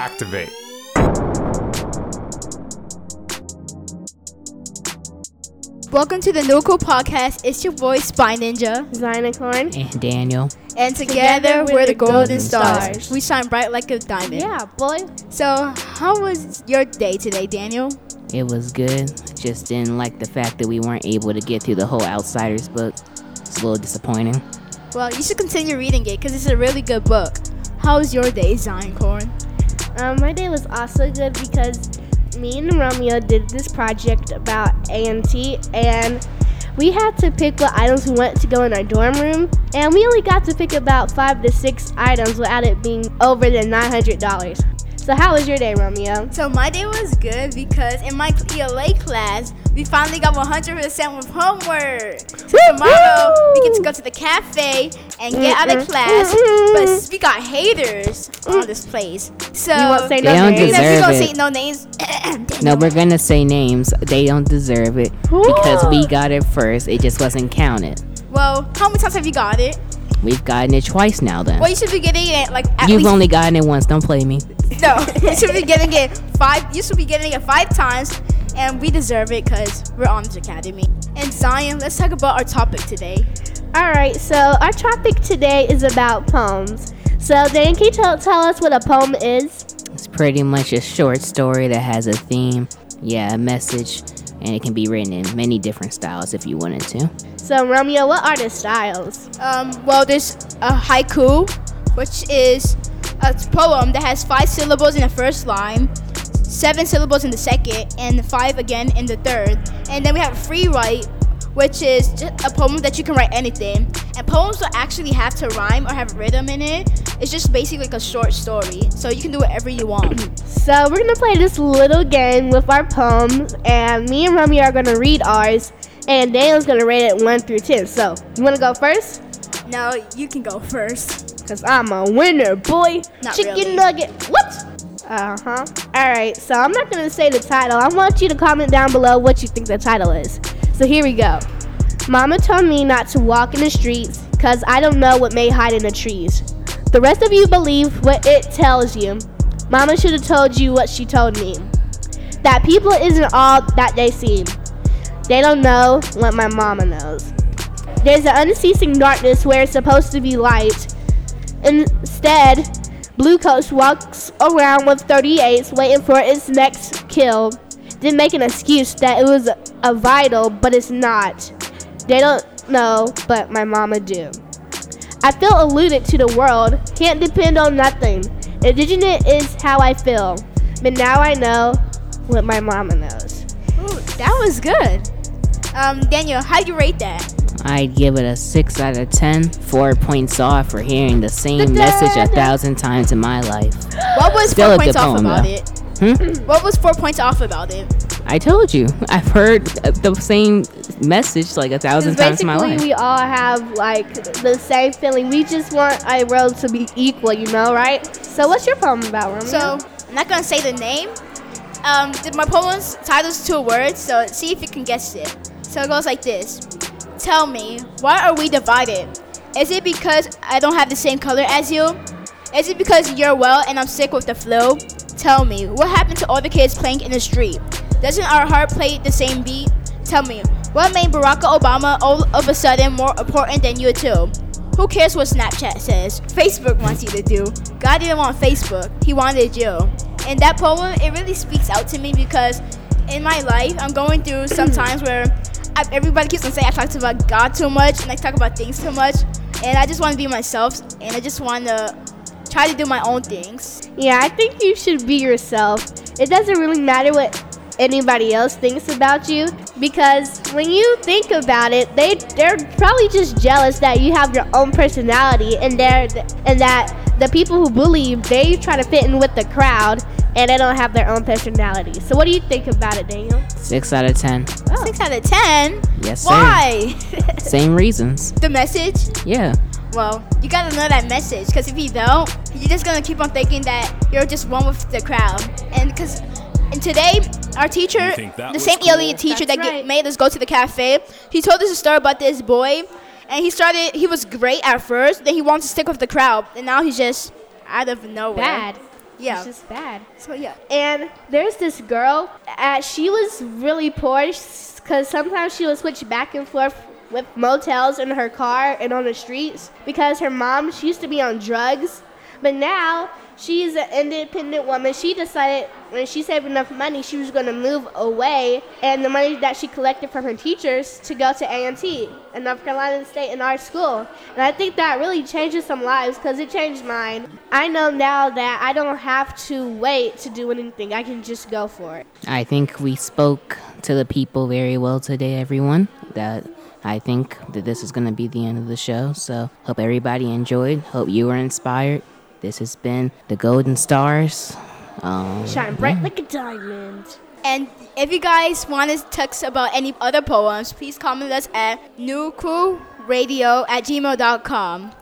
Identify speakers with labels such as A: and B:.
A: activate.
B: Welcome to the Nuko Podcast. It's your boy Spy Ninja,
C: Zynicorn.
D: And Daniel.
B: and together, we're the Golden Stars. We shine bright like a diamond.
C: Yeah, boy.
B: So, how was your day today, Daniel?
D: It was good. Just didn't like the fact that we weren't able to get through the whole Outsiders book. It's a little disappointing.
B: Well, you should continue reading it because it's a really good book. How was your day, Zion Corn?
C: Um, my day was also good because me and Romeo did this project about A&T, and we had to pick what items we wanted to go in our dorm room, and we only got to pick about five to six items without it being over the nine hundred dollars. So how was your day, Romeo?
B: So, my day was good because in my ELA class, we finally got 100% with homework. So, tomorrow, we get to go to the cafe and get out of class. But we got haters on this place. So,
C: You won't say
D: They
C: no
D: don't
C: names?
B: Yes, we
D: deserve
B: gonna
D: it.
B: say no names.
D: No, we're gonna say names. They don't deserve it because we got it first. It just wasn't counted.
B: Well, how many times have you got it?
D: We've gotten it twice now. Then
B: Well, you should be getting it like at
D: you've
B: least
D: only gotten it once. Don't play me.
B: no. you should be getting it five. You should be getting it five times, and we deserve it because we're on this academy. And Ziyon, let's talk about our topic today.
C: All right, so our topic today is about poems. So, Dan, can you tell, tell us what a poem is?
D: It's pretty much a short story that has a theme, yeah, a message, and it can be written in many different styles if you wanted to.
C: So, Romeo, what are the styles?
B: Um, well, there's a haiku, which is a poem that has five syllables in the first line, seven syllables in the second, and five again in the third. And then we have free write, which is just a poem that you can write anything. And poems don't actually have to rhyme or have rhythm in it. It's just basically like a short story, so you can do whatever you want.
C: So we're gonna play this little game with our poems, and me and Romeo are gonna read ours, and Daniel's gonna rate it one through ten. So you wanna go first?
B: Now you can go first.
C: Cause I'm a winner, boy.
B: Not
C: Chicken
B: really.
C: nugget. What? Uh huh. All right. So I'm not gonna say the title. I want you to comment down below what you think the title is. So here we go. Mama told me not to walk in the streets because I don't know what may hide in the trees. The rest of you believe what it tells you. Mama should have told you what she told me. That people isn't all that they seem. They don't know what my mama knows. There's an unceasing darkness where it's supposed to be light. Instead, Blue Coast walks around with 38s waiting for its next kill. Then make an excuse that it was a vital, but it's not. They don't know, but my mama do. I feel alluded to the world, can't depend on nothing. Indigenous is how I feel, but now I know what my mama knows.
B: Ooh, that was good. Um, Daniel, how do you rate that?
D: I'd give it a 6 out of 10, 4 points off for hearing the same message a thousand times in my life.
B: What was
D: Still
B: four points off
D: poem,
B: about
D: though.
B: it?
D: Hmm?
B: What was four points off about it?
D: I told you, I've heard the same message like a thousand times in my
C: basically,
D: life.
C: we all have like the same feeling. We just want a world to be equal, you know, right? So, what's your poem about, Romeo?
B: So I'm not gonna say the name. Um, th- my poem's title's two words, so see if you can guess it. So it goes like this: Tell me, why are we divided? Is it because I don't have the same color as you? Is it because you're well and I'm sick with the flu? Tell me, what happened to all the kids playing in the street? Doesn't our heart play the same beat? Tell me, what made Barack Obama all of a sudden more important than you two? Who cares what Snapchat says? Facebook wants you to do. God didn't want Facebook, He wanted you. And that poem, it really speaks out to me because in my life, I'm going through some times where I, everybody keeps on saying I talk about God too much and I talk about things too much. And I just want to be myself and I just want to try to do my own things.
C: yeah, I think you should be yourself. It doesn't really matter what anybody else thinks about you because when you think about it, they they're probably just jealous that you have your own personality and they're and that the people who bully you, they try to fit in with the crowd and they don't have their own personality. So what do you think about it, Daniel?
D: 6 out of 10.
B: Six out of ten?
D: Yes, sir.
B: Why?
D: Same reasons.
B: the message?
D: Yeah.
B: Well, you gotta know that message because if you don't, you're just gonna keep on thinking that you're just one with the crowd. And because and today, our teacher,
A: You think that
B: the same
A: cool?
B: ELE teacher
C: That's
B: that get-
C: right.
B: made us go to the cafe, he told us a story about this boy, and he started. He was great at first, then he wanted to stick with the crowd, and now he's just out of nowhere.
C: Bad.
B: Yeah.
C: It's just bad.
B: So yeah.
C: And there's this girl, uh, she was really poor because sometimes she would switch back and forth with motels in her car and on the streets because her mom, she used to be on drugs. But now she's an independent woman. She decided when she saved enough money, she was going to move away and the money that she collected from her teachers to go to A&T in North Carolina State in our school. And I think that really changes some lives because it changed mine. I know now that I don't have to wait to do anything. I can just go for it.
D: I think we spoke to the people very well today, everyone. That I think that this is going to be the end of the show. So, hope everybody enjoyed. Hope you were inspired. This has been the Golden Stars. Um,
C: Shine bright like a diamond.
B: And if you guys want to text about any other poems, please comment us at newcrewradio at gmail.com.